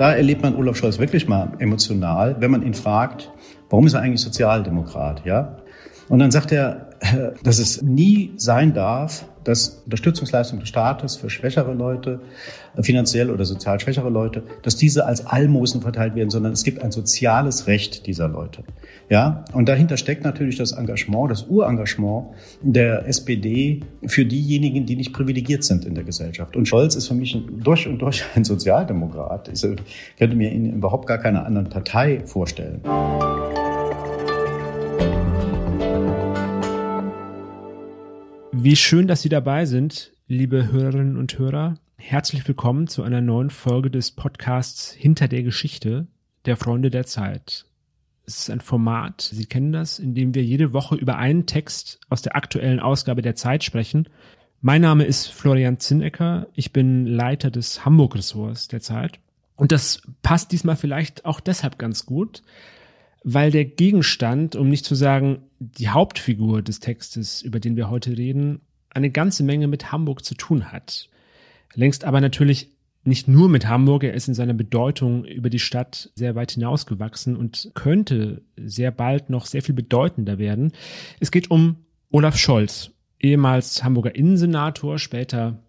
Da erlebt man Olaf Scholz wirklich mal emotional, wenn man ihn fragt, warum ist er eigentlich Sozialdemokrat, ja? Und dann sagt er, dass es nie sein darf, dass Unterstützungsleistung des Staates für schwächere Leute, finanziell oder sozial schwächere Leute, dass diese als Almosen verteilt werden, sondern es gibt ein soziales Recht dieser Leute. Ja, und dahinter steckt natürlich das Engagement, das Urengagement der SPD für diejenigen, die nicht privilegiert sind in der Gesellschaft. Und Scholz ist für mich durch und durch ein Sozialdemokrat. Ich könnte mir ihn überhaupt gar keiner anderen Partei vorstellen. Wie schön, dass Sie dabei sind, liebe Hörerinnen und Hörer. Herzlich willkommen zu einer neuen Folge des Podcasts Hinter der Geschichte der Freunde der Zeit. Es ist ein Format, Sie kennen das, in dem wir jede Woche über einen Text aus der aktuellen Ausgabe der Zeit sprechen. Mein Name ist Florian Zinnecker. Ich bin Leiter des Hamburg-Ressorts der Zeit. Und das passt diesmal vielleicht auch deshalb ganz gut, weil der Gegenstand, um nicht zu sagen die Hauptfigur des Textes, über den wir heute reden, eine ganze Menge mit Hamburg zu tun hat. Längst aber natürlich nicht nur mit Hamburg, er ist in seiner Bedeutung über die Stadt sehr weit hinausgewachsen und könnte sehr bald noch sehr viel bedeutender werden. Es geht um Olaf Scholz, ehemals Hamburger Innensenator, später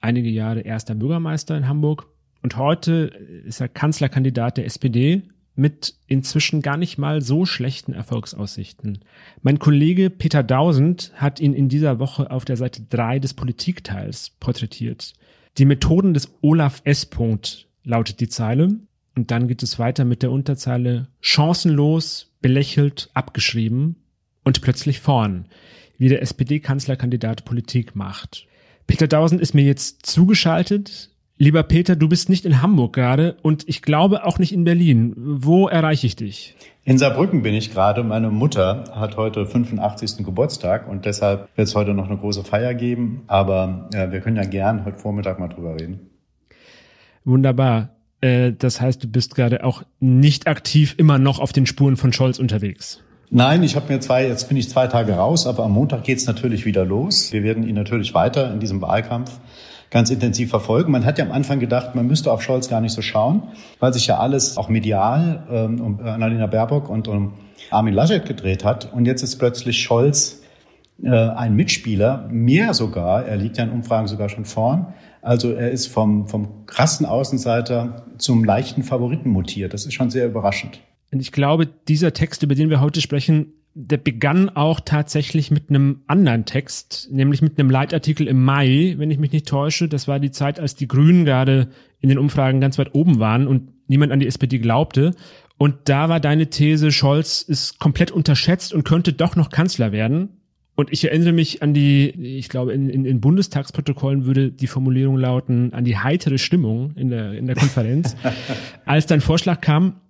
einige Jahre erster Bürgermeister in Hamburg und heute ist er Kanzlerkandidat der SPD mit inzwischen gar nicht mal so schlechten Erfolgsaussichten. Mein Kollege Peter Dausend hat ihn in dieser Woche auf der Seite 3 des Politikteils porträtiert. Die Methoden des Olaf S. Punkt lautet die Zeile. Und dann geht es weiter mit der Unterzeile chancenlos, belächelt, abgeschrieben und plötzlich vorn, wie der SPD-Kanzlerkandidat Politik macht. Peter Dausend ist mir jetzt zugeschaltet. Lieber Peter, du bist nicht in Hamburg gerade und ich glaube auch nicht in Berlin. Wo erreiche ich dich? In Saarbrücken bin ich gerade. Meine Mutter hat heute 85. Geburtstag und deshalb wird es heute noch eine große Feier geben. Aber äh, wir können ja gern heute Vormittag mal drüber reden. Wunderbar. Äh, das heißt, du bist gerade auch nicht aktiv immer noch auf den Spuren von Scholz unterwegs. Nein, ich habe mir zwei, jetzt bin ich zwei Tage raus, aber am Montag geht's natürlich wieder los. Wir werden ihn natürlich weiter in diesem Wahlkampf ganz intensiv verfolgen. Man hat ja am Anfang gedacht, man müsste auf Scholz gar nicht so schauen, weil sich ja alles auch medial ähm, um Annalena Baerbock und um Armin Laschet gedreht hat. Und jetzt ist plötzlich Scholz äh, ein Mitspieler, mehr sogar, er liegt ja in Umfragen sogar schon vorn. Also er ist vom, vom krassen Außenseiter zum leichten Favoriten mutiert. Das ist schon sehr überraschend. Und ich glaube, dieser Text, über den wir heute sprechen, der begann auch tatsächlich mit einem anderen Text, nämlich mit einem Leitartikel im Mai, wenn ich mich nicht täusche. Das war die Zeit, als die Grünen gerade in den Umfragen ganz weit oben waren und niemand an die SPD glaubte. Und da war deine These, Scholz ist komplett unterschätzt und könnte doch noch Kanzler werden. Und ich erinnere mich an die, ich glaube, in, in, in Bundestagsprotokollen würde die Formulierung lauten, an die heitere Stimmung in der, in der Konferenz, als dein Vorschlag kam.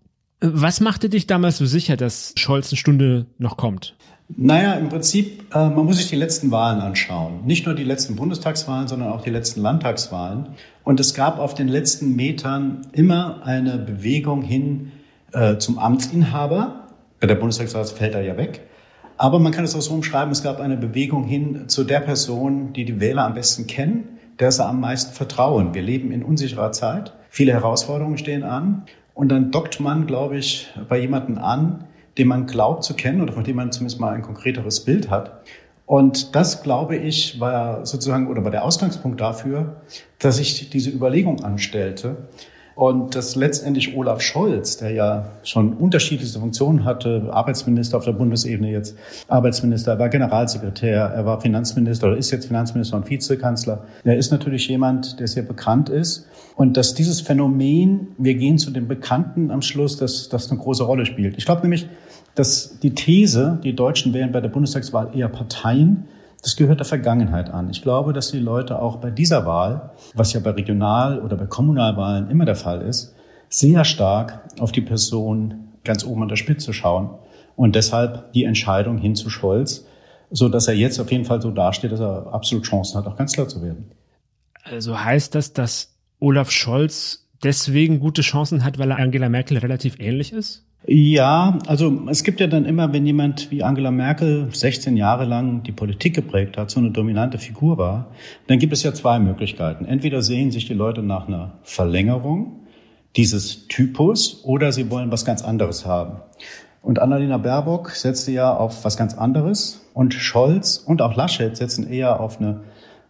Was machte dich damals so sicher, dass Scholz eine Stunde noch kommt? Naja, im Prinzip, äh, man muss sich die letzten Wahlen anschauen. Nicht nur die letzten Bundestagswahlen, sondern auch die letzten Landtagswahlen. Und es gab auf den letzten Metern immer eine Bewegung hin äh, zum Amtsinhaber. Der Bundestagswahl fällt er ja weg. Aber man kann es auch so umschreiben, es gab eine Bewegung hin zu der Person, die die Wähler am besten kennen, der sie am meisten vertrauen. Wir leben in unsicherer Zeit. Viele Herausforderungen stehen an. Und dann dockt man, glaube ich, bei jemanden an, den man glaubt zu kennen oder von dem man zumindest mal ein konkreteres Bild hat. Und das, glaube ich, war sozusagen oder war der Ausgangspunkt dafür, dass ich diese Überlegung anstellte, und dass letztendlich Olaf Scholz, der ja schon unterschiedlichste Funktionen hatte, Arbeitsminister auf der Bundesebene jetzt, Arbeitsminister, er war Generalsekretär, er war Finanzminister oder ist jetzt Finanzminister und Vizekanzler, er ist natürlich jemand, der sehr bekannt ist. Und dass dieses Phänomen, wir gehen zu den Bekannten am Schluss, dass das eine große Rolle spielt. Ich glaube nämlich, dass die These, die Deutschen wählen bei der Bundestagswahl eher Parteien, das gehört der Vergangenheit an. Ich glaube, dass die Leute auch bei dieser Wahl, was ja bei Regional- oder bei Kommunalwahlen immer der Fall ist, sehr stark auf die Person ganz oben an der Spitze schauen und deshalb die Entscheidung hin zu Scholz, so dass er jetzt auf jeden Fall so dasteht, dass er absolut Chancen hat, auch Kanzler zu werden. Also heißt das, dass Olaf Scholz deswegen gute Chancen hat, weil er Angela Merkel relativ ähnlich ist? Ja, also es gibt ja dann immer, wenn jemand wie Angela Merkel 16 Jahre lang die Politik geprägt hat, so eine dominante Figur war, dann gibt es ja zwei Möglichkeiten. Entweder sehen sich die Leute nach einer Verlängerung dieses Typus oder sie wollen was ganz anderes haben. Und Annalena Baerbock setzte ja auf was ganz anderes und Scholz und auch Laschet setzen eher auf eine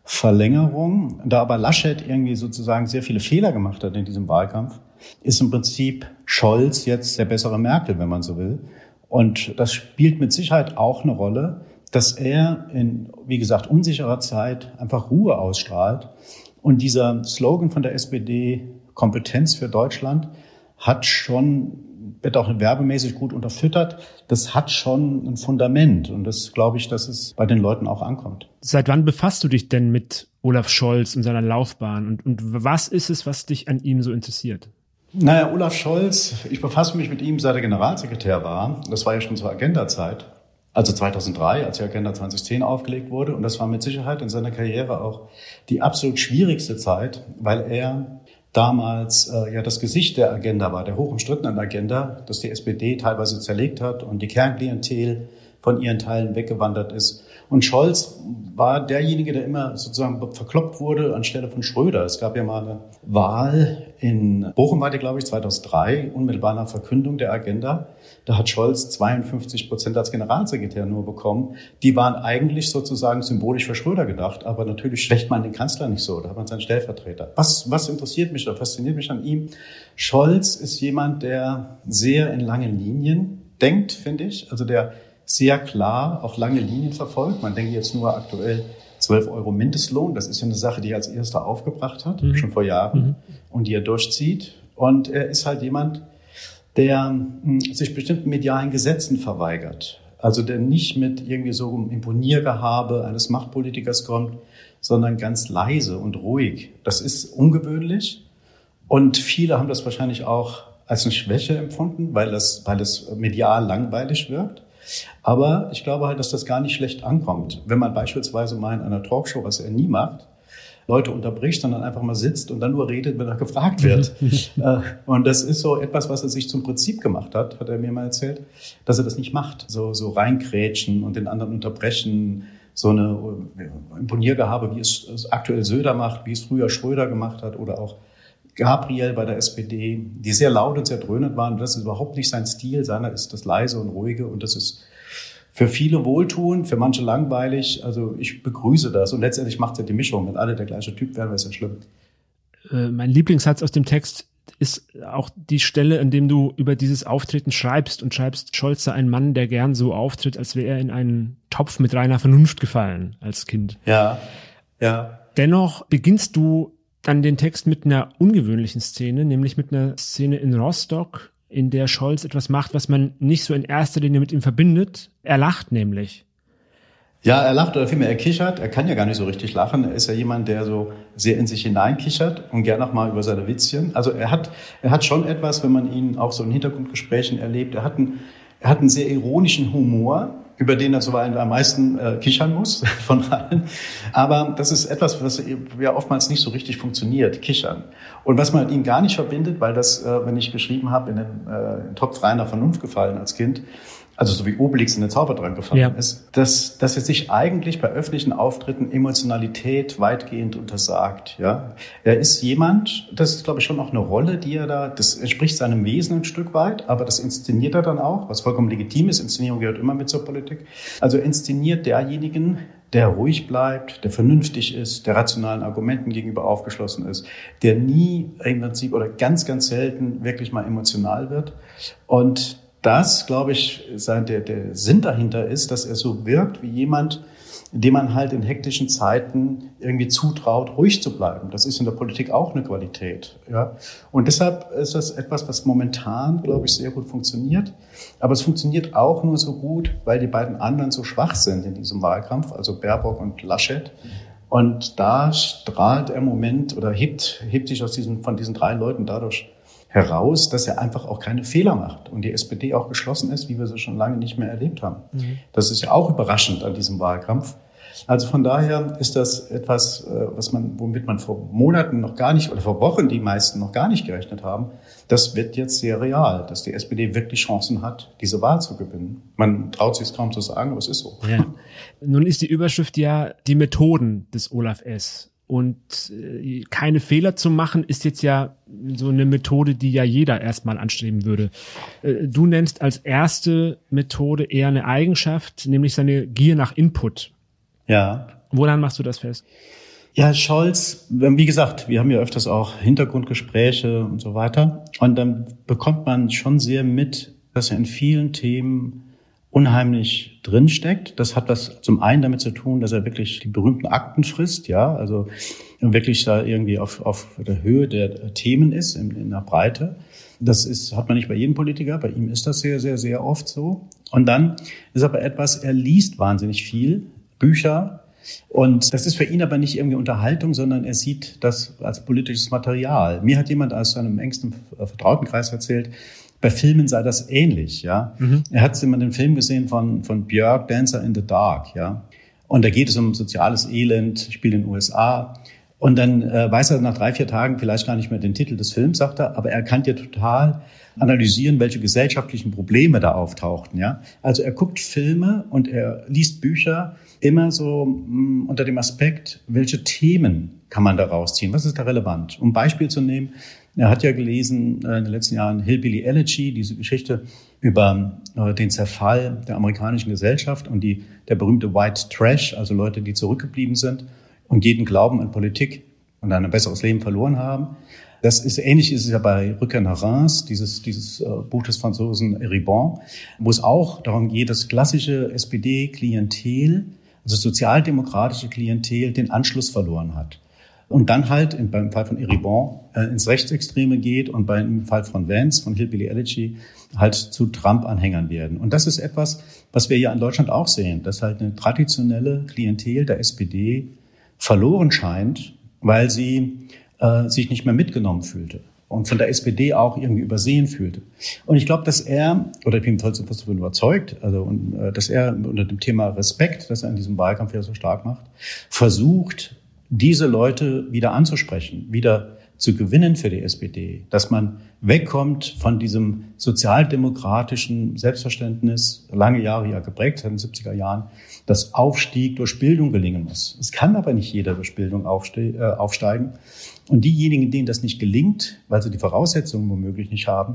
Verlängerung. Da aber Laschet irgendwie sozusagen sehr viele Fehler gemacht hat in diesem Wahlkampf, ist im Prinzip Scholz jetzt der bessere Merkel, wenn man so will. Und das spielt mit Sicherheit auch eine Rolle, dass er in, wie gesagt, unsicherer Zeit einfach Ruhe ausstrahlt. Und dieser Slogan von der SPD, Kompetenz für Deutschland, hat schon wird auch werbemäßig gut unterfüttert. Das hat schon ein Fundament und das glaube ich, dass es bei den Leuten auch ankommt. Seit wann befasst du dich denn mit Olaf Scholz und seiner Laufbahn und, und was ist es, was dich an ihm so interessiert? Naja, Olaf Scholz, ich befasse mich mit ihm, seit er Generalsekretär war. Das war ja schon zur Agenda-Zeit. Also 2003, als die Agenda 2010 aufgelegt wurde. Und das war mit Sicherheit in seiner Karriere auch die absolut schwierigste Zeit, weil er damals äh, ja das Gesicht der Agenda war, der hoch umstrittenen Agenda, dass die SPD teilweise zerlegt hat und die Kernklientel von ihren Teilen weggewandert ist. Und Scholz war derjenige, der immer sozusagen verkloppt wurde anstelle von Schröder. Es gab ja mal eine Wahl in Bochum, war die, glaube ich, 2003, unmittelbar nach Verkündung der Agenda. Da hat Scholz 52 Prozent als Generalsekretär nur bekommen. Die waren eigentlich sozusagen symbolisch für Schröder gedacht, aber natürlich schwächt man den Kanzler nicht so. Da hat man seinen Stellvertreter. Was, was interessiert mich oder fasziniert mich an ihm? Scholz ist jemand, der sehr in langen Linien denkt, finde ich. Also der sehr klar auch lange Linien verfolgt. Man denke jetzt nur aktuell 12 Euro Mindestlohn. Das ist ja eine Sache, die er als erster aufgebracht hat, mhm. schon vor Jahren, mhm. und die er durchzieht. Und er ist halt jemand, der hm, sich bestimmten medialen Gesetzen verweigert. Also der nicht mit irgendwie so einem Imponiergehabe eines Machtpolitikers kommt, sondern ganz leise und ruhig. Das ist ungewöhnlich. Und viele haben das wahrscheinlich auch als eine Schwäche empfunden, weil es, weil es medial langweilig wirkt. Aber ich glaube halt, dass das gar nicht schlecht ankommt. Wenn man beispielsweise mal in einer Talkshow, was er nie macht, Leute unterbricht, sondern einfach mal sitzt und dann nur redet, wenn er gefragt wird. Äh, und das ist so etwas, was er sich zum Prinzip gemacht hat, hat er mir mal erzählt, dass er das nicht macht. So, so reinkrätschen und den anderen unterbrechen, so eine äh, Imponiergehabe, wie es aktuell Söder macht, wie es früher Schröder gemacht hat oder auch Gabriel bei der SPD, die sehr laut und sehr dröhnend waren. Das ist überhaupt nicht sein Stil. Seiner ist das leise und ruhige und das ist für viele wohltuend, für manche langweilig. Also ich begrüße das und letztendlich macht er die Mischung. Wenn alle der gleiche Typ wären, wäre es ja schlimm. Äh, mein Lieblingssatz aus dem Text ist auch die Stelle, in dem du über dieses Auftreten schreibst und schreibst, Scholz sei ein Mann, der gern so auftritt, als wäre er in einen Topf mit reiner Vernunft gefallen als Kind. Ja, ja. Dennoch beginnst du dann den Text mit einer ungewöhnlichen Szene, nämlich mit einer Szene in Rostock, in der Scholz etwas macht, was man nicht so in erster Linie mit ihm verbindet. Er lacht nämlich. Ja, er lacht oder vielmehr er kichert. Er kann ja gar nicht so richtig lachen. Er ist ja jemand, der so sehr in sich hineinkichert und gern auch mal über seine Witzchen. Also er hat, er hat schon etwas, wenn man ihn auch so in Hintergrundgesprächen erlebt. Er hat einen, er hat einen sehr ironischen Humor über den er zuweilen am meisten äh, kichern muss von allen. Aber das ist etwas, was ja oftmals nicht so richtig funktioniert, kichern. Und was man mit ihm gar nicht verbindet, weil das, äh, wenn ich geschrieben habe, in den äh, Topf reiner Vernunft gefallen als Kind, also so wie Obelix in den Zaubertrank gefallen ja. ist, dass, dass er sich eigentlich bei öffentlichen Auftritten Emotionalität weitgehend untersagt. Ja, Er ist jemand, das ist glaube ich schon auch eine Rolle, die er da, das entspricht seinem Wesen ein Stück weit, aber das inszeniert er dann auch, was vollkommen legitim ist. Inszenierung gehört immer mit zur Politik. Also inszeniert derjenigen, der ruhig bleibt, der vernünftig ist, der rationalen Argumenten gegenüber aufgeschlossen ist, der nie im Prinzip oder ganz, ganz selten wirklich mal emotional wird. Und das, glaube ich, sein, der, der Sinn dahinter ist, dass er so wirkt wie jemand, dem man halt in hektischen Zeiten irgendwie zutraut, ruhig zu bleiben. Das ist in der Politik auch eine Qualität. Ja? Und deshalb ist das etwas, was momentan, glaube ich, sehr gut funktioniert. Aber es funktioniert auch nur so gut, weil die beiden anderen so schwach sind in diesem Wahlkampf, also Baerbock und Laschet. Und da strahlt er im Moment oder hebt, hebt sich aus diesen, von diesen drei Leuten dadurch heraus, dass er einfach auch keine Fehler macht und die SPD auch geschlossen ist, wie wir sie schon lange nicht mehr erlebt haben. Mhm. Das ist ja auch überraschend an diesem Wahlkampf. Also von daher ist das etwas, äh, was man, womit man vor Monaten noch gar nicht oder vor Wochen die meisten noch gar nicht gerechnet haben. Das wird jetzt sehr real, dass die SPD wirklich Chancen hat, diese Wahl zu gewinnen. Man traut sich es kaum zu sagen, aber es ist so. Ja. Nun ist die Überschrift ja die Methoden des Olaf S. und äh, keine Fehler zu machen, ist jetzt ja so eine Methode, die ja jeder erstmal anstreben würde. Äh, du nennst als erste Methode eher eine Eigenschaft, nämlich seine Gier nach Input. Ja. Woran machst du das fest? Ja, Scholz, wie gesagt, wir haben ja öfters auch Hintergrundgespräche und so weiter. Und dann bekommt man schon sehr mit, dass er in vielen Themen unheimlich drinsteckt. Das hat was zum einen damit zu tun, dass er wirklich die berühmten Akten frisst, ja, also wirklich da irgendwie auf, auf der Höhe der Themen ist, in, in der Breite. Das ist, hat man nicht bei jedem Politiker, bei ihm ist das sehr, sehr, sehr oft so. Und dann ist aber etwas, er liest wahnsinnig viel, Bücher, und das ist für ihn aber nicht irgendwie Unterhaltung, sondern er sieht das als politisches Material. Mir hat jemand aus seinem engsten Vertrautenkreis erzählt, bei Filmen sei das ähnlich, ja. Mhm. Er hat immer den Film gesehen von, von Björk, Dancer in the Dark, ja. Und da geht es um soziales Elend, spielt in den USA. Und dann äh, weiß er nach drei, vier Tagen vielleicht gar nicht mehr den Titel des Films, sagt er, aber er kann dir total analysieren, welche gesellschaftlichen Probleme da auftauchten, ja. Also er guckt Filme und er liest Bücher immer so mh, mm, unter dem Aspekt, welche Themen kann man da rausziehen? Was ist da relevant? Um Beispiel zu nehmen, er hat ja gelesen äh, in den letzten Jahren Hillbilly Elegy, diese Geschichte über äh, den Zerfall der amerikanischen Gesellschaft und die, der berühmte White Trash, also Leute, die zurückgeblieben sind und jeden Glauben an Politik und ein besseres Leben verloren haben. Das ist ähnlich ist es ja bei Rückkehr nach Reims, dieses, dieses äh, Buch des Franzosen Ribon, wo es auch darum geht, das klassische SPD-Klientel, also sozialdemokratische Klientel, den Anschluss verloren hat und dann halt in, beim Fall von Eribon äh, ins Rechtsextreme geht und beim Fall von Vance, von Hillbilly Elegy, halt zu Trump-Anhängern werden. Und das ist etwas, was wir ja in Deutschland auch sehen, dass halt eine traditionelle Klientel der SPD verloren scheint, weil sie äh, sich nicht mehr mitgenommen fühlte und von der SPD auch irgendwie übersehen fühlte. Und ich glaube, dass er, oder ich bin jedenfalls davon überzeugt, also und, äh, dass er unter dem Thema Respekt, das er in diesem Wahlkampf ja so stark macht, versucht, diese Leute wieder anzusprechen, wieder zu gewinnen für die SPD, dass man wegkommt von diesem sozialdemokratischen Selbstverständnis, lange Jahre ja geprägt, seit den 70er Jahren, dass Aufstieg durch Bildung gelingen muss. Es kann aber nicht jeder durch Bildung äh, aufsteigen. Und diejenigen, denen das nicht gelingt, weil sie die Voraussetzungen womöglich nicht haben,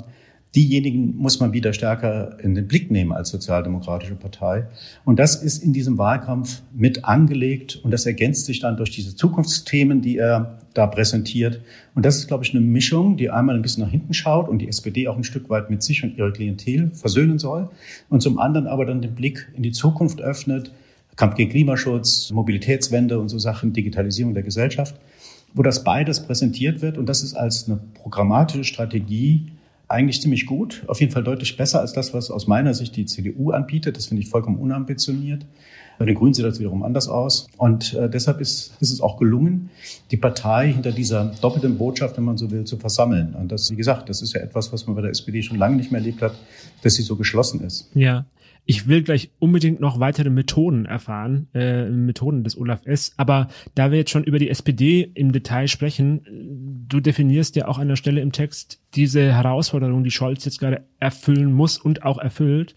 diejenigen muss man wieder stärker in den Blick nehmen als sozialdemokratische Partei. Und das ist in diesem Wahlkampf mit angelegt und das ergänzt sich dann durch diese Zukunftsthemen, die er da präsentiert. Und das ist, glaube ich, eine Mischung, die einmal ein bisschen nach hinten schaut und die SPD auch ein Stück weit mit sich und ihrer Klientel versöhnen soll und zum anderen aber dann den Blick in die Zukunft öffnet, Kampf gegen Klimaschutz, Mobilitätswende und so Sachen, Digitalisierung der Gesellschaft, wo das beides präsentiert wird und das ist als eine programmatische Strategie eigentlich ziemlich gut, auf jeden Fall deutlich besser als das, was aus meiner Sicht die CDU anbietet. Das finde ich vollkommen unambitioniert. Bei den Grünen sieht das wiederum anders aus. Und äh, deshalb ist, ist es auch gelungen, die Partei hinter dieser doppelten Botschaft, wenn man so will, zu versammeln. Und das, wie gesagt, das ist ja etwas, was man bei der SPD schon lange nicht mehr erlebt hat, dass sie so geschlossen ist. Ja. Ich will gleich unbedingt noch weitere Methoden erfahren, äh, Methoden des Olaf S. Aber da wir jetzt schon über die SPD im Detail sprechen, du definierst ja auch an der Stelle im Text diese Herausforderung, die Scholz jetzt gerade erfüllen muss und auch erfüllt,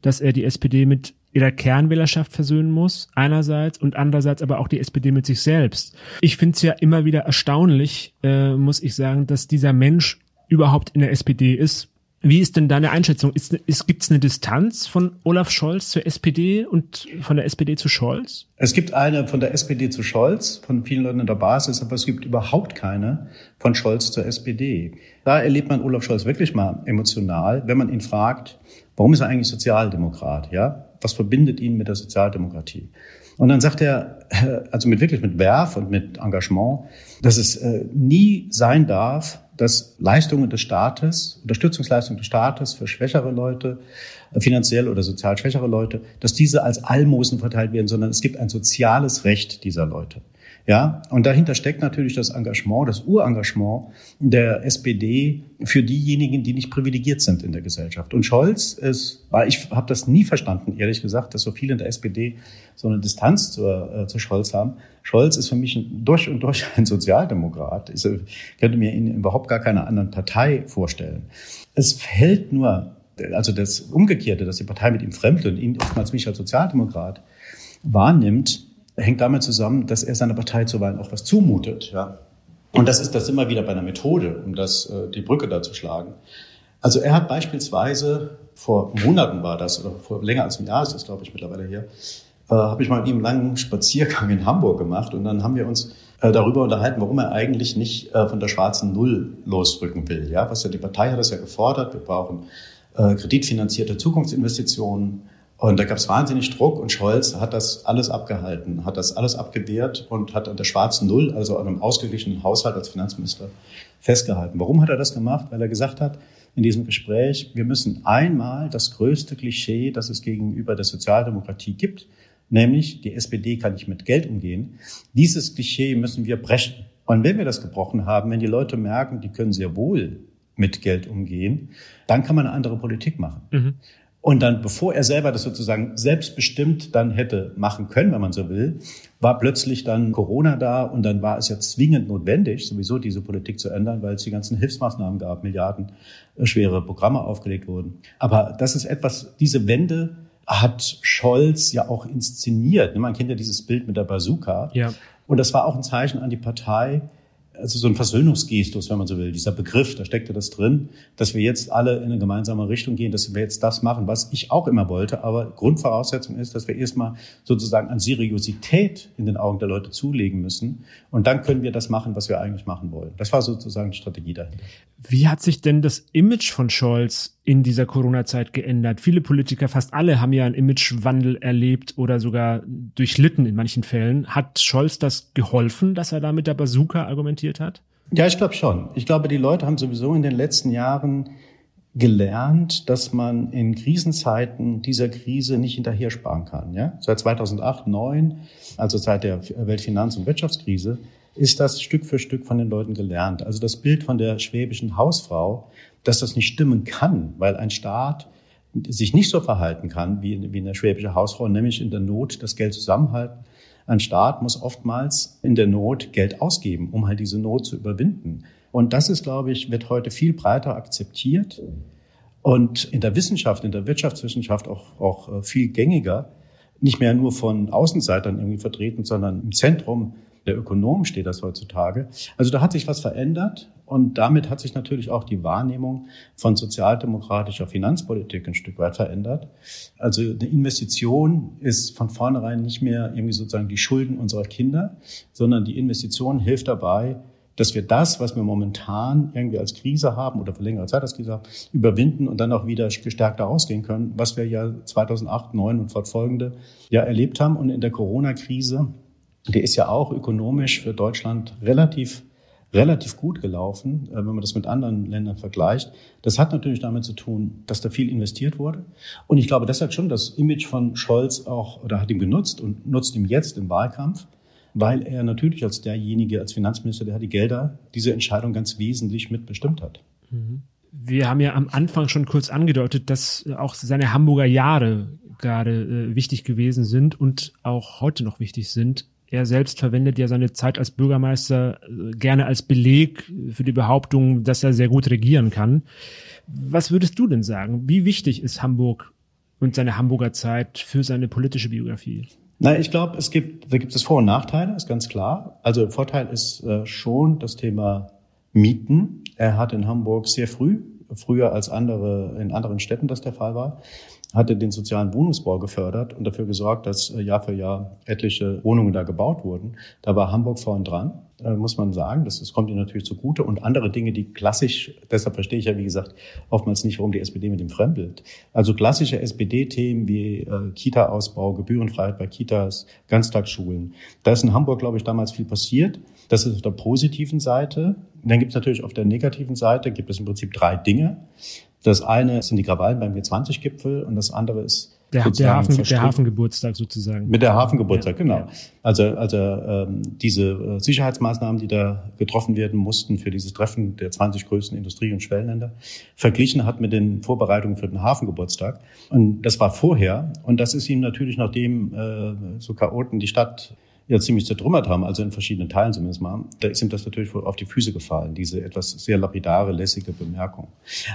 dass er die SPD mit ihrer Kernwählerschaft versöhnen muss, einerseits, und andererseits aber auch die SPD mit sich selbst. Ich finde es ja immer wieder erstaunlich, äh, muss ich sagen, dass dieser Mensch überhaupt in der SPD ist, wie ist denn deine Einschätzung? Ist, ist, Gibt es eine Distanz von Olaf Scholz zur SPD und von der SPD zu Scholz? Es gibt eine von der SPD zu Scholz, von vielen Leuten in der Basis, aber es gibt überhaupt keine von Scholz zur SPD. Da erlebt man Olaf Scholz wirklich mal emotional, wenn man ihn fragt, warum ist er eigentlich Sozialdemokrat? Ja, was verbindet ihn mit der Sozialdemokratie? Und dann sagt er, also mit wirklich mit Werf und mit Engagement, dass es äh, nie sein darf, dass Leistungen des Staates, Unterstützungsleistungen des Staates für schwächere Leute, äh, finanziell oder sozial schwächere Leute, dass diese als Almosen verteilt werden, sondern es gibt ein soziales Recht dieser Leute. Ja, und dahinter steckt natürlich das Engagement, das Urengagement der SPD für diejenigen, die nicht privilegiert sind in der Gesellschaft. Und Scholz ist, ich habe das nie verstanden, ehrlich gesagt, dass so viele in der SPD so eine Distanz zur, äh, zu Scholz haben. Scholz ist für mich ein, durch und durch ein Sozialdemokrat. Ich äh, könnte mir ihn überhaupt gar keiner anderen Partei vorstellen. Es fällt nur, also das Umgekehrte, dass die Partei mit ihm fremd und ihn oftmals mich als Sozialdemokrat wahrnimmt, hängt damit zusammen, dass er seiner Partei zuweilen auch was zumutet. Ja. Und das ist das immer wieder bei einer Methode, um das, äh, die Brücke da zu schlagen. Also er hat beispielsweise, vor Monaten war das, oder vor länger als einem Jahr ist das, glaube ich, mittlerweile hier, äh, habe ich mal mit ihm einen langen Spaziergang in Hamburg gemacht und dann haben wir uns äh, darüber unterhalten, warum er eigentlich nicht äh, von der schwarzen Null losrücken will. Ja, was ja die Partei hat das ja gefordert. Wir brauchen äh, kreditfinanzierte Zukunftsinvestitionen. Und da gab es wahnsinnig Druck und Scholz hat das alles abgehalten, hat das alles abgewehrt und hat an der schwarzen Null, also an einem ausgeglichenen Haushalt als Finanzminister festgehalten. Warum hat er das gemacht? Weil er gesagt hat, in diesem Gespräch, wir müssen einmal das größte Klischee, das es gegenüber der Sozialdemokratie gibt, nämlich die SPD kann nicht mit Geld umgehen. Dieses Klischee müssen wir brechen. Und wenn wir das gebrochen haben, wenn die Leute merken, die können sehr wohl mit Geld umgehen, dann kann man eine andere Politik machen. Mhm. Und dann, bevor er selber das sozusagen selbstbestimmt dann hätte machen können, wenn man so will, war plötzlich dann Corona da und dann war es ja zwingend notwendig, sowieso diese Politik zu ändern, weil es die ganzen Hilfsmaßnahmen gab, Milliarden äh, schwere Programme aufgelegt wurden. Aber das ist etwas, diese Wende hat Scholz ja auch inszeniert. Man kennt ja dieses Bild mit der Bazooka. Ja. Und das war auch ein Zeichen an die Partei, also so ein Versöhnungsgestus, wenn man so will, dieser Begriff, da steckte das drin, dass wir jetzt alle in eine gemeinsame Richtung gehen, dass wir jetzt das machen, was ich auch immer wollte. Aber Grundvoraussetzung ist, dass wir erstmal sozusagen an Seriosität in den Augen der Leute zulegen müssen. Und dann können wir das machen, was wir eigentlich machen wollen. Das war sozusagen die Strategie dahinter. Wie hat sich denn das Image von Scholz in dieser Corona-Zeit geändert? Viele Politiker, fast alle, haben ja einen Imagewandel erlebt oder sogar durchlitten in manchen Fällen. Hat Scholz das geholfen, dass er da mit der Bazooka argumentiert hat? Ja, ich glaube schon. Ich glaube, die Leute haben sowieso in den letzten Jahren gelernt, dass man in Krisenzeiten dieser Krise nicht hinterher sparen kann. Ja? Seit 2008, 2009, also seit der Weltfinanz- und Wirtschaftskrise, ist das Stück für Stück von den Leuten gelernt. Also das Bild von der schwäbischen Hausfrau, dass das nicht stimmen kann, weil ein Staat sich nicht so verhalten kann wie, wie eine schwäbische Hausfrau, nämlich in der Not das Geld zusammenhalten. Ein Staat muss oftmals in der Not Geld ausgeben, um halt diese Not zu überwinden. Und das ist, glaube ich, wird heute viel breiter akzeptiert und in der Wissenschaft, in der Wirtschaftswissenschaft auch, auch äh, viel gängiger. Nicht mehr nur von Außenseitern irgendwie vertreten, sondern im Zentrum der Ökonomen steht das heutzutage. Also da hat sich was verändert und damit hat sich natürlich auch die Wahrnehmung von sozialdemokratischer Finanzpolitik ein Stück weit verändert. Also eine Investition ist von vornherein nicht mehr irgendwie sozusagen die Schulden unserer Kinder, sondern die Investition hilft dabei, dass wir das, was wir momentan irgendwie als Krise haben oder für längere Zeit als Krise haben, überwinden und dann auch wieder gestärkter ausgehen können, was wir ja 2008, 2009 und fortfolgende ja erlebt haben. Und in der Corona-Krise der ist ja auch ökonomisch für Deutschland relativ relativ gut gelaufen, äh, wenn man das mit anderen Ländern vergleicht. Das hat natürlich damit zu tun, dass da viel investiert wurde. Und ich glaube, das hat schon das Image von Scholz auch oder hat ihm genutzt und nutzt ihm jetzt im Wahlkampf, weil er natürlich als derjenige, als Finanzminister, der die Gelder, diese Entscheidung ganz wesentlich mitbestimmt hat. Mhm. Wir haben ja am Anfang schon kurz angedeutet, dass auch seine Hamburger Jahre gerade äh, wichtig gewesen sind und auch heute noch wichtig sind. Er selbst verwendet ja seine Zeit als Bürgermeister äh, gerne als Beleg für die Behauptung, dass er sehr gut regieren kann. Was würdest du denn sagen? Wie wichtig ist Hamburg und seine Hamburger Zeit für seine politische Biografie? Na, ich glaube, es gibt, da gibt es Vor- und Nachteile, ist ganz klar. Also Vorteil ist äh, schon das Thema Mieten. Er hat in Hamburg sehr früh, früher als andere in anderen Städten das der Fall war, hatte den sozialen Wohnungsbau gefördert und dafür gesorgt, dass äh, Jahr für Jahr etliche Wohnungen da gebaut wurden. Da war Hamburg vorn dran, äh, muss man sagen. Das, das kommt ihnen natürlich zugute. Und andere Dinge, die klassisch, deshalb verstehe ich ja, wie gesagt, oftmals nicht, warum die SPD mit dem fremdelt. Also klassische SPD-Themen wie äh, Kita-Ausbau, Gebührenfreiheit bei Kitas, Ganztagsschulen. Da ist in Hamburg, glaube ich, damals viel passiert. Das ist auf der positiven Seite. Und dann gibt es natürlich auf der negativen Seite, gibt es im Prinzip drei Dinge. Das eine sind die Krawallen beim G20-Gipfel und das andere ist der, der, Hafen, der Hafengeburtstag sozusagen. Mit der Hafengeburtstag, ja, genau. Ja. Also, also ähm, diese äh, Sicherheitsmaßnahmen, die da getroffen werden mussten für dieses Treffen der 20 größten Industrie- und Schwellenländer, verglichen hat mit den Vorbereitungen für den Hafengeburtstag. Und das war vorher. Und das ist ihm natürlich, nachdem äh, so Chaoten die Stadt ja ziemlich zertrümmert haben, also in verschiedenen Teilen zumindest mal, da ist ihm das natürlich auf die Füße gefallen, diese etwas sehr lapidare, lässige Bemerkung.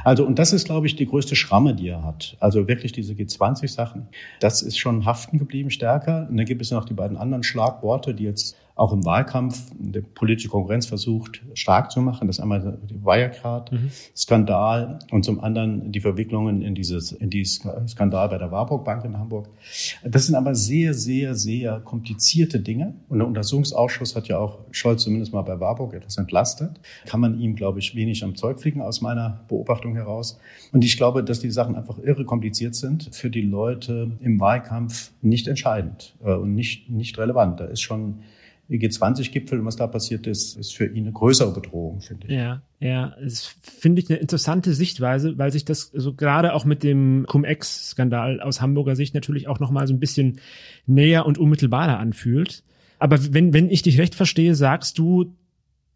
Also, und das ist, glaube ich, die größte Schramme, die er hat. Also wirklich diese G20-Sachen, das ist schon haften geblieben stärker. Und dann gibt es noch die beiden anderen Schlagworte, die jetzt auch im Wahlkampf die politische Konkurrenz versucht stark zu machen. Das einmal der Wirecard-Skandal mhm. und zum anderen die Verwicklungen in dieses in die Skandal bei der Warburg Bank in Hamburg. Das sind aber sehr, sehr, sehr komplizierte Dinge. Und der Untersuchungsausschuss hat ja auch Scholz zumindest mal bei Warburg etwas entlastet. Kann man ihm, glaube ich, wenig am Zeug fliegen aus meiner Beobachtung heraus. Und ich glaube, dass die Sachen einfach irre kompliziert sind, für die Leute im Wahlkampf nicht entscheidend äh, und nicht, nicht relevant. Da ist schon G20-Gipfel und was da passiert ist, ist für ihn eine größere Bedrohung, finde ich. Ja, ja, das finde ich eine interessante Sichtweise, weil sich das so gerade auch mit dem Cum-Ex-Skandal aus Hamburger Sicht natürlich auch nochmal so ein bisschen näher und unmittelbarer anfühlt. Aber wenn, wenn ich dich recht verstehe, sagst du,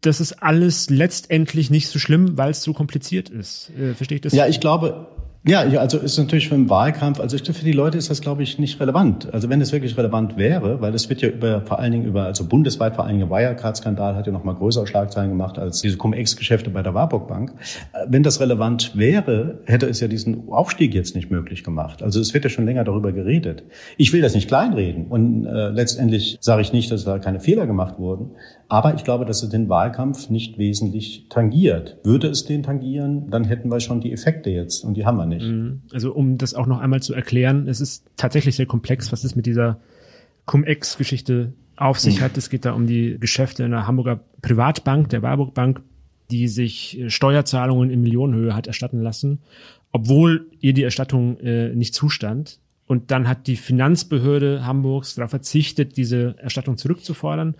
das ist alles letztendlich nicht so schlimm, weil es so kompliziert ist. Äh, verstehe ich das? Ja, ich glaube, ja, ja, also ist natürlich für den Wahlkampf, also für die Leute ist das, glaube ich, nicht relevant. Also wenn es wirklich relevant wäre, weil es wird ja über, vor allen Dingen über, also bundesweit vor allen Dingen Wirecard-Skandal hat ja noch mal größere Schlagzeilen gemacht als diese Cum-Ex-Geschäfte bei der Warburg Bank. Wenn das relevant wäre, hätte es ja diesen Aufstieg jetzt nicht möglich gemacht. Also es wird ja schon länger darüber geredet. Ich will das nicht kleinreden und äh, letztendlich sage ich nicht, dass da keine Fehler gemacht wurden. Aber ich glaube, dass es den Wahlkampf nicht wesentlich tangiert. Würde es den tangieren, dann hätten wir schon die Effekte jetzt und die haben wir nicht. Mhm. Also um das auch noch einmal zu erklären, es ist tatsächlich sehr komplex, was es mit dieser Cum-Ex-Geschichte auf sich mhm. hat. Es geht da um die Geschäfte einer Hamburger Privatbank, der Warburg Bank, die sich äh, Steuerzahlungen in Millionenhöhe hat erstatten lassen, obwohl ihr die Erstattung äh, nicht zustand. Und dann hat die Finanzbehörde Hamburgs darauf verzichtet, diese Erstattung zurückzufordern.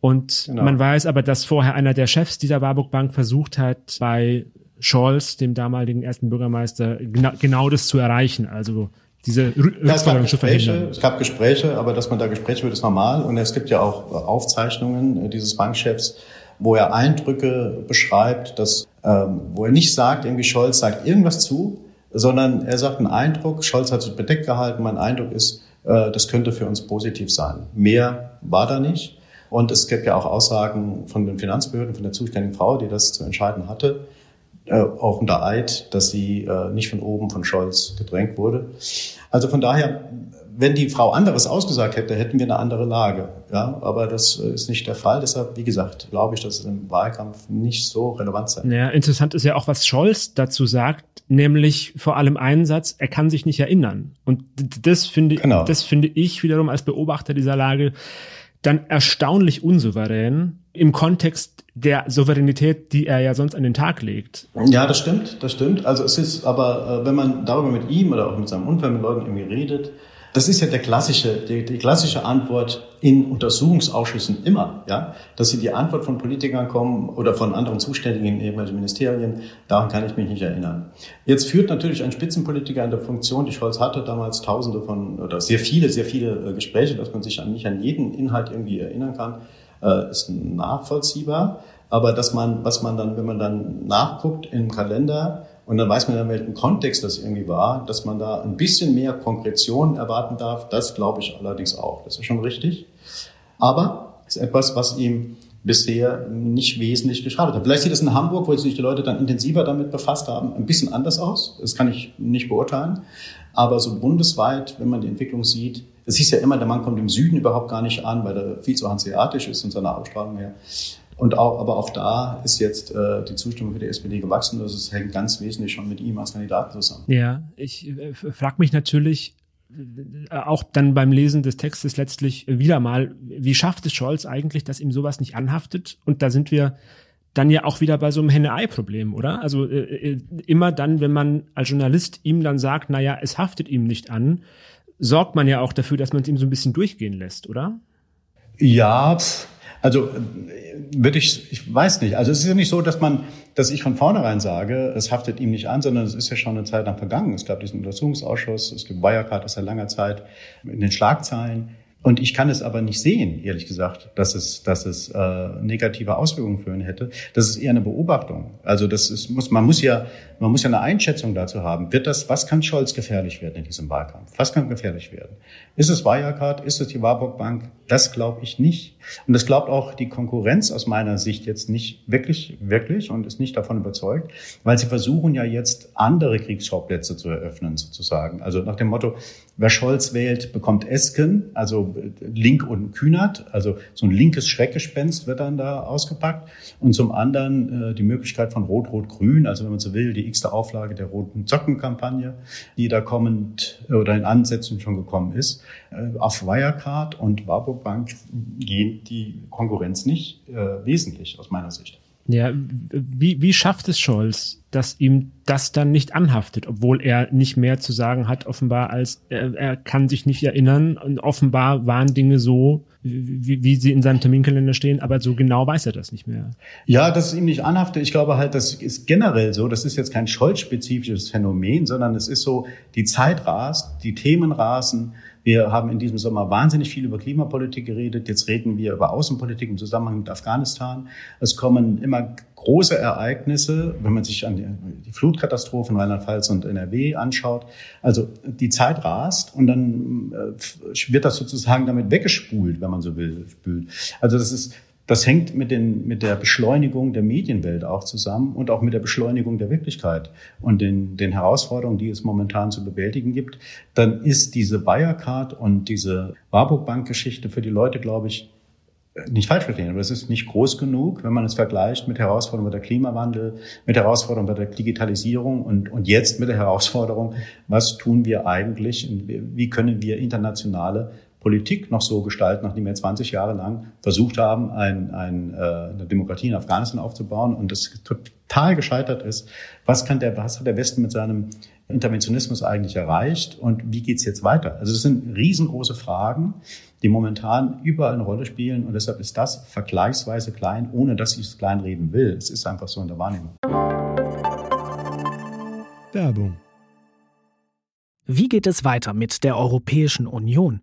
Und genau. man weiß aber, dass vorher einer der Chefs dieser Warburg Bank versucht hat, bei Scholz, dem damaligen ersten Bürgermeister, genau, genau das zu erreichen. Also diese Rückforderung zu verhindern. Es gab Gespräche, aber dass man da Gespräche führt, ist normal. Und es gibt ja auch Aufzeichnungen äh, dieses Bankchefs, wo er Eindrücke beschreibt, dass, ähm, wo er nicht sagt, irgendwie Scholz sagt irgendwas zu, sondern er sagt einen Eindruck, Scholz hat sich bedeckt gehalten, mein Eindruck ist, äh, das könnte für uns positiv sein. Mehr war da nicht. Und es gibt ja auch Aussagen von den Finanzbehörden, von der zuständigen Frau, die das zu entscheiden hatte, äh, auch unter Eid, dass sie äh, nicht von oben von Scholz gedrängt wurde. Also von daher, wenn die Frau anderes ausgesagt hätte, hätten wir eine andere Lage. Ja, aber das ist nicht der Fall. Deshalb, wie gesagt, glaube ich, dass es im Wahlkampf nicht so relevant sein. Ja, interessant ist ja auch, was Scholz dazu sagt, nämlich vor allem einen Satz, er kann sich nicht erinnern. Und das finde, genau. das finde ich wiederum als Beobachter dieser Lage dann erstaunlich unsouverän im Kontext der Souveränität, die er ja sonst an den Tag legt. Ja, das stimmt, das stimmt. Also es ist aber, äh, wenn man darüber mit ihm oder auch mit seinem Umfeld mit Leuten irgendwie redet, das ist ja der klassische, die, die, klassische Antwort in Untersuchungsausschüssen immer, ja, dass sie die Antwort von Politikern kommen oder von anderen Zuständigen in irgendwelchen Ministerien, daran kann ich mich nicht erinnern. Jetzt führt natürlich ein Spitzenpolitiker in der Funktion, die Scholz hatte damals tausende von, oder sehr viele, sehr viele äh, Gespräche, dass man sich an, nicht an jeden Inhalt irgendwie erinnern kann, äh, ist nachvollziehbar. Aber dass man, was man dann, wenn man dann nachguckt im Kalender, und dann weiß man in welchem Kontext das irgendwie war, dass man da ein bisschen mehr Konkretion erwarten darf. Das glaube ich allerdings auch. Das ist schon richtig. Aber ist etwas, was ihm bisher nicht wesentlich geschadet hat. Vielleicht sieht es in Hamburg, wo sich die Leute dann intensiver damit befasst haben, ein bisschen anders aus. Das kann ich nicht beurteilen. Aber so bundesweit, wenn man die Entwicklung sieht, es hieß ja immer, der Mann kommt im Süden überhaupt gar nicht an, weil er viel zu hanseatisch ist in seiner Ausstrahlung her. Und auch, aber auch da ist jetzt äh, die Zustimmung für die SPD gewachsen. Das ist, hängt ganz wesentlich schon mit ihm als Kandidaten zusammen. Ja, ich äh, frage mich natürlich äh, auch dann beim Lesen des Textes letztlich wieder mal, wie schafft es Scholz eigentlich, dass ihm sowas nicht anhaftet? Und da sind wir dann ja auch wieder bei so einem Henne-Ei-Problem, oder? Also äh, äh immer dann, wenn man als Journalist ihm dann sagt, na ja, es haftet ihm nicht an, sorgt man ja auch dafür, dass man es ihm so ein bisschen durchgehen lässt, oder? Ja, also würde ich, ich weiß nicht. Also es ist ja nicht so, dass man, dass ich von vornherein sage, es haftet ihm nicht an, sondern es ist ja schon eine Zeit lang vergangen. Es gab diesen Untersuchungsausschuss, es gibt Wirecard aus seit langer Zeit in den Schlagzeilen. Und ich kann es aber nicht sehen, ehrlich gesagt, dass es, dass es äh, negative Auswirkungen für ihn hätte. Das ist eher eine Beobachtung. Also das ist, muss, man muss ja, man muss ja eine Einschätzung dazu haben. Wird das, was kann Scholz gefährlich werden in diesem Wahlkampf? Was kann gefährlich werden? Ist es Wirecard? Ist es die Warburg Bank? Das glaube ich nicht. Und das glaubt auch die Konkurrenz aus meiner Sicht jetzt nicht wirklich, wirklich und ist nicht davon überzeugt, weil sie versuchen ja jetzt andere Kriegsschauplätze zu eröffnen sozusagen. Also nach dem Motto, wer Scholz wählt, bekommt Esken, also Link und Kühnert, also so ein linkes Schreckgespenst wird dann da ausgepackt. Und zum anderen äh, die Möglichkeit von Rot-Rot-Grün, also wenn man so will, die x-te Auflage der roten Zockenkampagne, die da kommend oder in Ansätzen schon gekommen ist. Äh, auf Wirecard und Warburg Bank geht die Konkurrenz nicht äh, wesentlich aus meiner Sicht. Ja, wie, wie schafft es Scholz, dass ihm das dann nicht anhaftet, obwohl er nicht mehr zu sagen hat, offenbar, als er, er kann sich nicht erinnern und offenbar waren Dinge so, wie, wie sie in seinem Terminkalender stehen, aber so genau weiß er das nicht mehr. Ja, dass es ihm nicht anhaftet, ich glaube halt, das ist generell so, das ist jetzt kein Scholz-spezifisches Phänomen, sondern es ist so, die Zeit rast, die Themen rasen, wir haben in diesem Sommer wahnsinnig viel über Klimapolitik geredet. Jetzt reden wir über Außenpolitik im Zusammenhang mit Afghanistan. Es kommen immer große Ereignisse, wenn man sich an die, Flutkatastrophen Rheinland-Pfalz und NRW anschaut. Also die Zeit rast und dann äh, wird das sozusagen damit weggespult, wenn man so will. Also das ist das hängt mit, den, mit der Beschleunigung der Medienwelt auch zusammen und auch mit der Beschleunigung der Wirklichkeit und den, den Herausforderungen, die es momentan zu bewältigen gibt. Dann ist diese Wirecard und diese Warburg Bank Geschichte für die Leute, glaube ich, nicht falsch verstehen, aber es ist nicht groß genug, wenn man es vergleicht mit Herausforderungen bei der Klimawandel, mit Herausforderungen bei der Digitalisierung und, und jetzt mit der Herausforderung, was tun wir eigentlich, wie können wir internationale Politik noch so gestalten, nachdem wir 20 Jahre lang versucht haben, ein, ein, äh, eine Demokratie in Afghanistan aufzubauen und das total gescheitert ist. Was kann der, was hat der Westen mit seinem Interventionismus eigentlich erreicht und wie geht's jetzt weiter? Also das sind riesengroße Fragen, die momentan überall eine Rolle spielen und deshalb ist das vergleichsweise klein, ohne dass ich es kleinreden will. Es ist einfach so in der Wahrnehmung. Werbung. Wie geht es weiter mit der Europäischen Union?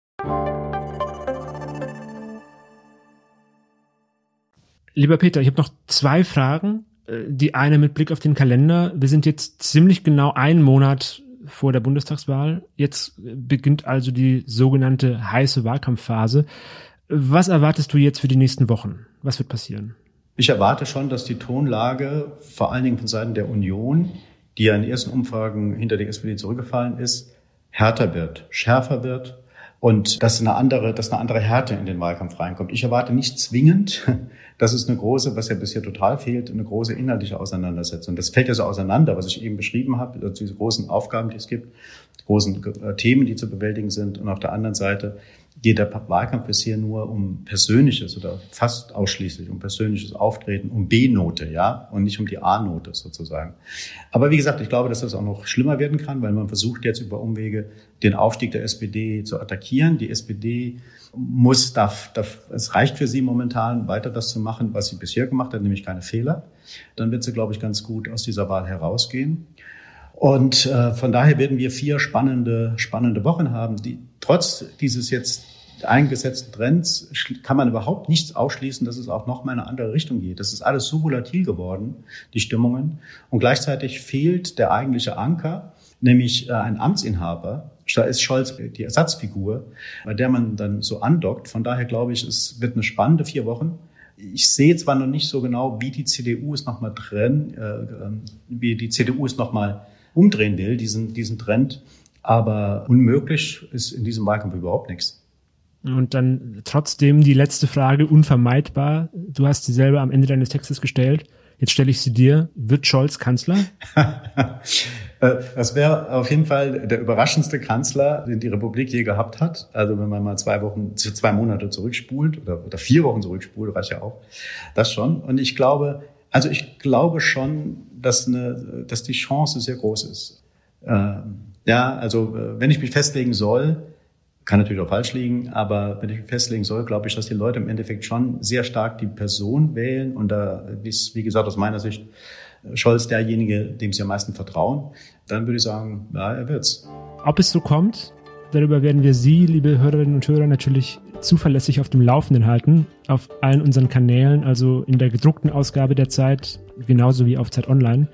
Lieber Peter, ich habe noch zwei Fragen. Äh, die eine mit Blick auf den Kalender. Wir sind jetzt ziemlich genau einen Monat vor der Bundestagswahl. Jetzt beginnt also die sogenannte heiße Wahlkampfphase. Was erwartest du jetzt für die nächsten Wochen? Was wird passieren? Ich erwarte schon, dass die Tonlage vor allen Dingen von Seiten der Union, die ja in ersten Umfragen hinter der SPD zurückgefallen ist, härter wird, schärfer wird und dass eine andere, dass eine andere Härte in den Wahlkampf reinkommt. Ich erwarte nicht zwingend, dass es eine große, was ja bisher total fehlt, eine große inhaltliche Auseinandersetzung. Das fällt ja so auseinander, was ich eben beschrieben habe, also diese großen Aufgaben, die es gibt, großen äh, Themen, die zu bewältigen sind. Und auf der anderen Seite geht der Wahlkampf bisher nur um persönliches oder fast ausschließlich um persönliches Auftreten, um B-Note, ja, und nicht um die A-Note sozusagen. Aber wie gesagt, ich glaube, dass das auch noch schlimmer werden kann, weil man versucht jetzt über Umwege den Aufstieg der SPD zu attackieren. Die SPD muss, darf, darf, es reicht für sie momentan weiter das zu machen, was sie bisher gemacht hat, nämlich keine Fehler. Dann wird sie, glaube ich, ganz gut aus dieser Wahl herausgehen. Und äh, von daher werden wir vier spannende, spannende Wochen haben, die trotz dieses jetzt eingesetzten Trends kann man überhaupt nichts ausschließen, dass es auch noch mal in eine andere Richtung geht. Das ist alles so volatil geworden, die Stimmungen. Und gleichzeitig fehlt der eigentliche Anker, nämlich äh, ein Amtsinhaber. Da ist Scholz die Ersatzfigur, bei der man dann so andockt. Von daher glaube ich, es wird eine spannende vier Wochen. Ich sehe zwar noch nicht so genau, wie die CDU es nochmal drin, äh, ähm, wie die CDU es nochmal umdrehen will, diesen, diesen Trend. Aber unmöglich ist in diesem Wahlkampf überhaupt nichts. Und dann trotzdem die letzte Frage unvermeidbar. Du hast sie selber am Ende deines Textes gestellt. Jetzt stelle ich sie dir. Wird Scholz Kanzler? Äh, das wäre auf jeden Fall der überraschendste Kanzler, den die Republik je gehabt hat. Also wenn man mal zwei Wochen, zwei Monate zurückspult oder, oder vier Wochen zurückspult, reicht ja auch. Das schon. Und ich glaube, also ich glaube schon, dass, eine, dass die Chance sehr groß ist. Ähm, ja, also äh, wenn ich mich festlegen soll, kann natürlich auch falsch liegen, aber wenn ich mich festlegen soll, glaube ich, dass die Leute im Endeffekt schon sehr stark die Person wählen und da ist, wie gesagt, aus meiner Sicht Scholz derjenige, dem sie am meisten vertrauen, dann würde ich sagen, ja, er wird's. Ob es so kommt, darüber werden wir Sie, liebe Hörerinnen und Hörer, natürlich zuverlässig auf dem Laufenden halten, auf allen unseren Kanälen, also in der gedruckten Ausgabe der Zeit, genauso wie auf Zeit Online.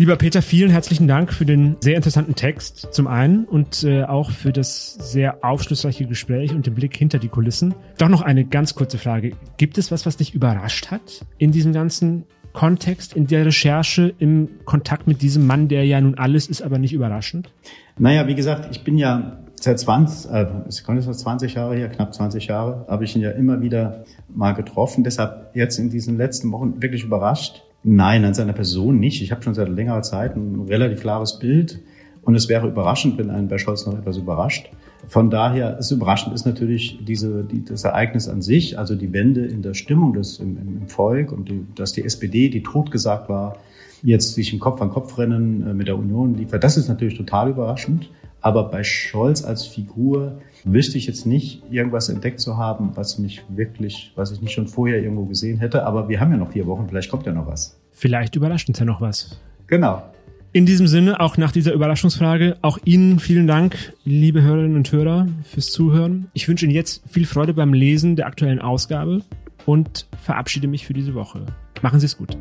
Lieber Peter, vielen herzlichen Dank für den sehr interessanten Text zum einen und äh, auch für das sehr aufschlussreiche Gespräch und den Blick hinter die Kulissen. Doch noch eine ganz kurze Frage. Gibt es was, was dich überrascht hat in diesem ganzen Kontext, in der Recherche, im Kontakt mit diesem Mann, der ja nun alles ist, aber nicht überraschend? Naja, wie gesagt, ich bin ja seit 20, äh, ich konnte das 20 Jahre hier, knapp 20 Jahre, habe ich ihn ja immer wieder mal getroffen. Deshalb jetzt in diesen letzten Wochen wirklich überrascht. Nein, an seiner Person nicht. Ich habe schon seit längerer Zeit ein relativ klares Bild. Und es wäre überraschend, wenn einen bei Scholz noch etwas überrascht. Von daher ist überraschend ist natürlich diese, die, das Ereignis an sich, also die Wende in der Stimmung des, im, im Volk und die, dass die SPD, die totgesagt war, jetzt sich im Kopf an Kopf rennen äh, mit der Union liefert. Das ist natürlich total überraschend. Aber bei Scholz als Figur wüsste ich jetzt nicht, irgendwas entdeckt zu haben, was mich wirklich, was ich nicht schon vorher irgendwo gesehen hätte. Aber wir haben ja noch vier Wochen, vielleicht kommt ja noch was. Vielleicht überrascht uns ja noch was. Genau. In diesem Sinne, auch nach dieser Überraschungsfrage, auch Ihnen vielen Dank, liebe Hörerinnen und Hörer, fürs Zuhören. Ich wünsche Ihnen jetzt viel Freude beim Lesen der aktuellen Ausgabe und verabschiede mich für diese Woche. Machen Sie es gut.